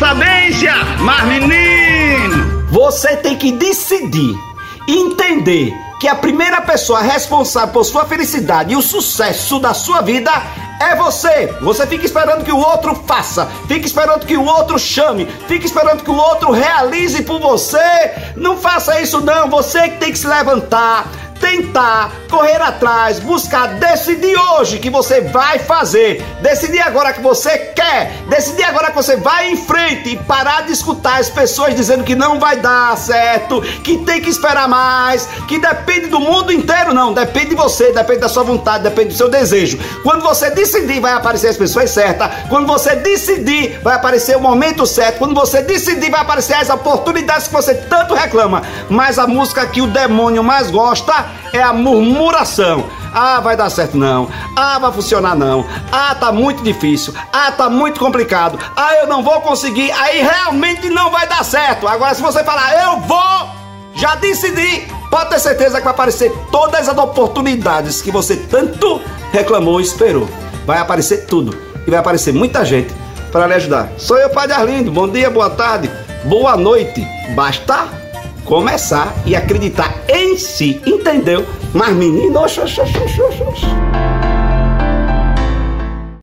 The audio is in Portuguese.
sabência, mas menino! Você tem que decidir, entender que a primeira pessoa responsável por sua felicidade e o sucesso da sua vida é você. Você fica esperando que o outro faça, fica esperando que o outro chame, fica esperando que o outro realize por você. Não faça isso não, você que tem que se levantar, tentar, correr atrás, buscar, decidir hoje que você vai fazer, decidir agora que você quer, decidir agora que você vai em frente e parar de escutar as pessoas dizendo que não vai dar certo, que tem que esperar mais, que depende do mundo inteiro, não, depende de você, depende da sua vontade, depende do seu desejo. Quando você decidir, vai aparecer as pessoas certas, quando você decidir, vai aparecer o momento certo, quando você decidir, vai aparecer as oportunidades que você tanto reclama. Mas a música que o demônio mais gosta é a murmuração. Ah, vai dar certo não. Ah, vai funcionar não. Ah, tá muito difícil. Ah, tá muito complicado. Ah, eu não vou conseguir. Aí realmente não vai dar certo. Agora, se você falar, eu vou, já decidi, pode ter certeza que vai aparecer todas as oportunidades que você tanto reclamou e esperou. Vai aparecer tudo. E vai aparecer muita gente para lhe ajudar. Sou eu, Padre Arlindo. Bom dia, boa tarde, boa noite. Basta começar e acreditar em si, entendeu? Mas menino, oxe.